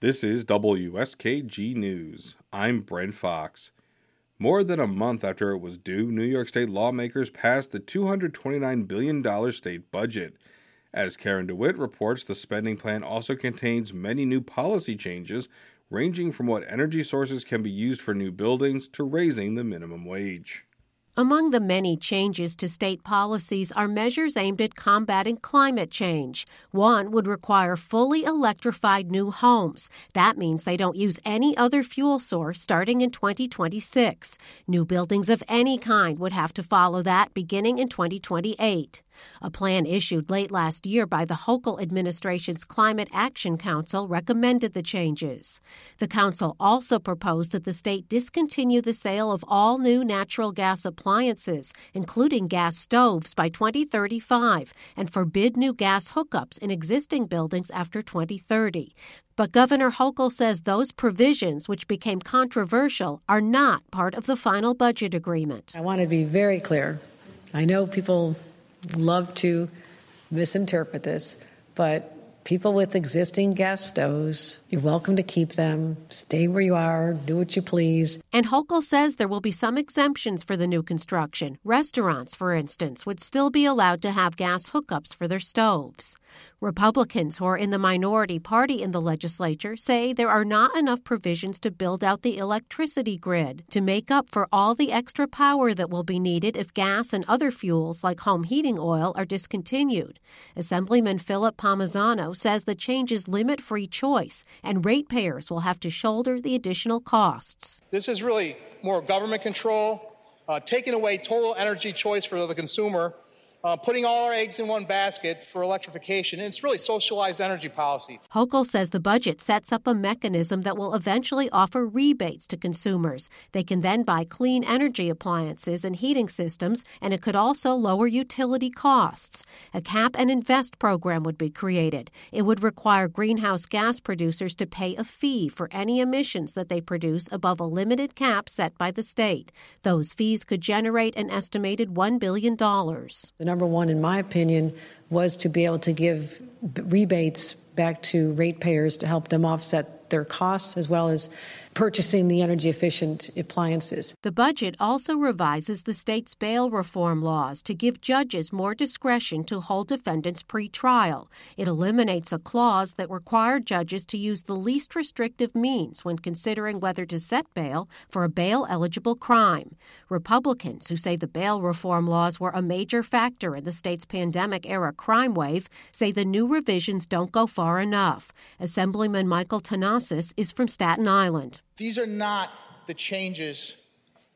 This is WSKG News. I'm Brent Fox. More than a month after it was due, New York State lawmakers passed the $229 billion state budget. As Karen DeWitt reports, the spending plan also contains many new policy changes, ranging from what energy sources can be used for new buildings to raising the minimum wage. Among the many changes to state policies are measures aimed at combating climate change. One would require fully electrified new homes. That means they don't use any other fuel source starting in 2026. New buildings of any kind would have to follow that beginning in 2028. A plan issued late last year by the Hochul administration's Climate Action Council recommended the changes. The council also proposed that the state discontinue the sale of all new natural gas appliances, including gas stoves, by 2035 and forbid new gas hookups in existing buildings after 2030. But Governor Hochul says those provisions, which became controversial, are not part of the final budget agreement. I want to be very clear. I know people love to misinterpret this, but people with existing gas stoves, you're welcome to keep them. Stay where you are, do what you please. And Hochul says there will be some exemptions for the new construction. Restaurants, for instance, would still be allowed to have gas hookups for their stoves. Republicans who are in the minority party in the legislature say there are not enough provisions to build out the electricity grid to make up for all the extra power that will be needed if gas and other fuels like home heating oil are discontinued. Assemblyman Philip Palmesano says the changes limit free choice and ratepayers will have to shoulder the additional costs. This is really more government control, uh, taking away total energy choice for the consumer uh, putting all our eggs in one basket for electrification. And it's really socialized energy policy. Hochul says the budget sets up a mechanism that will eventually offer rebates to consumers. They can then buy clean energy appliances and heating systems, and it could also lower utility costs. A cap and invest program would be created. It would require greenhouse gas producers to pay a fee for any emissions that they produce above a limited cap set by the state. Those fees could generate an estimated $1 billion. The number one, in my opinion, was to be able to give rebates back to ratepayers to help them offset their costs as well as purchasing the energy efficient appliances. The budget also revises the state's bail reform laws to give judges more discretion to hold defendants pre-trial. It eliminates a clause that required judges to use the least restrictive means when considering whether to set bail for a bail eligible crime. Republicans who say the bail reform laws were a major factor in the state's pandemic era crime wave say the new revisions don't go far enough. Assemblyman Michael Tannousis is from Staten Island. These are not the changes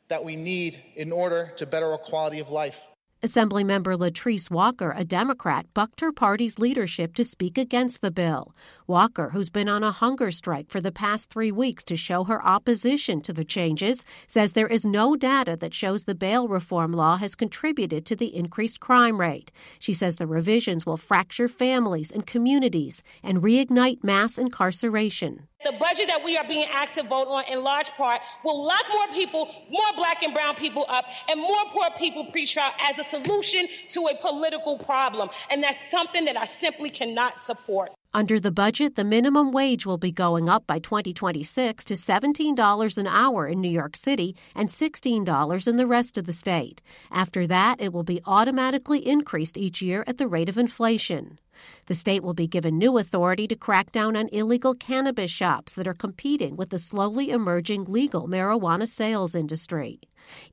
that we need in order to better our quality of life. Assemblymember Latrice Walker, a Democrat, bucked her party's leadership to speak against the bill. Walker, who's been on a hunger strike for the past three weeks to show her opposition to the changes, says there is no data that shows the bail reform law has contributed to the increased crime rate. She says the revisions will fracture families and communities and reignite mass incarceration. The budget that we are being asked to vote on, in large part, will lock more people, more black and brown people up, and more poor people pre-trial as a solution to a political problem. And that's something that I simply cannot support. Under the budget, the minimum wage will be going up by 2026 to $17 an hour in New York City and $16 in the rest of the state. After that, it will be automatically increased each year at the rate of inflation. The state will be given new authority to crack down on illegal cannabis shops that are competing with the slowly emerging legal marijuana sales industry.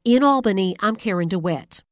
In Albany, I'm Karen DeWitt.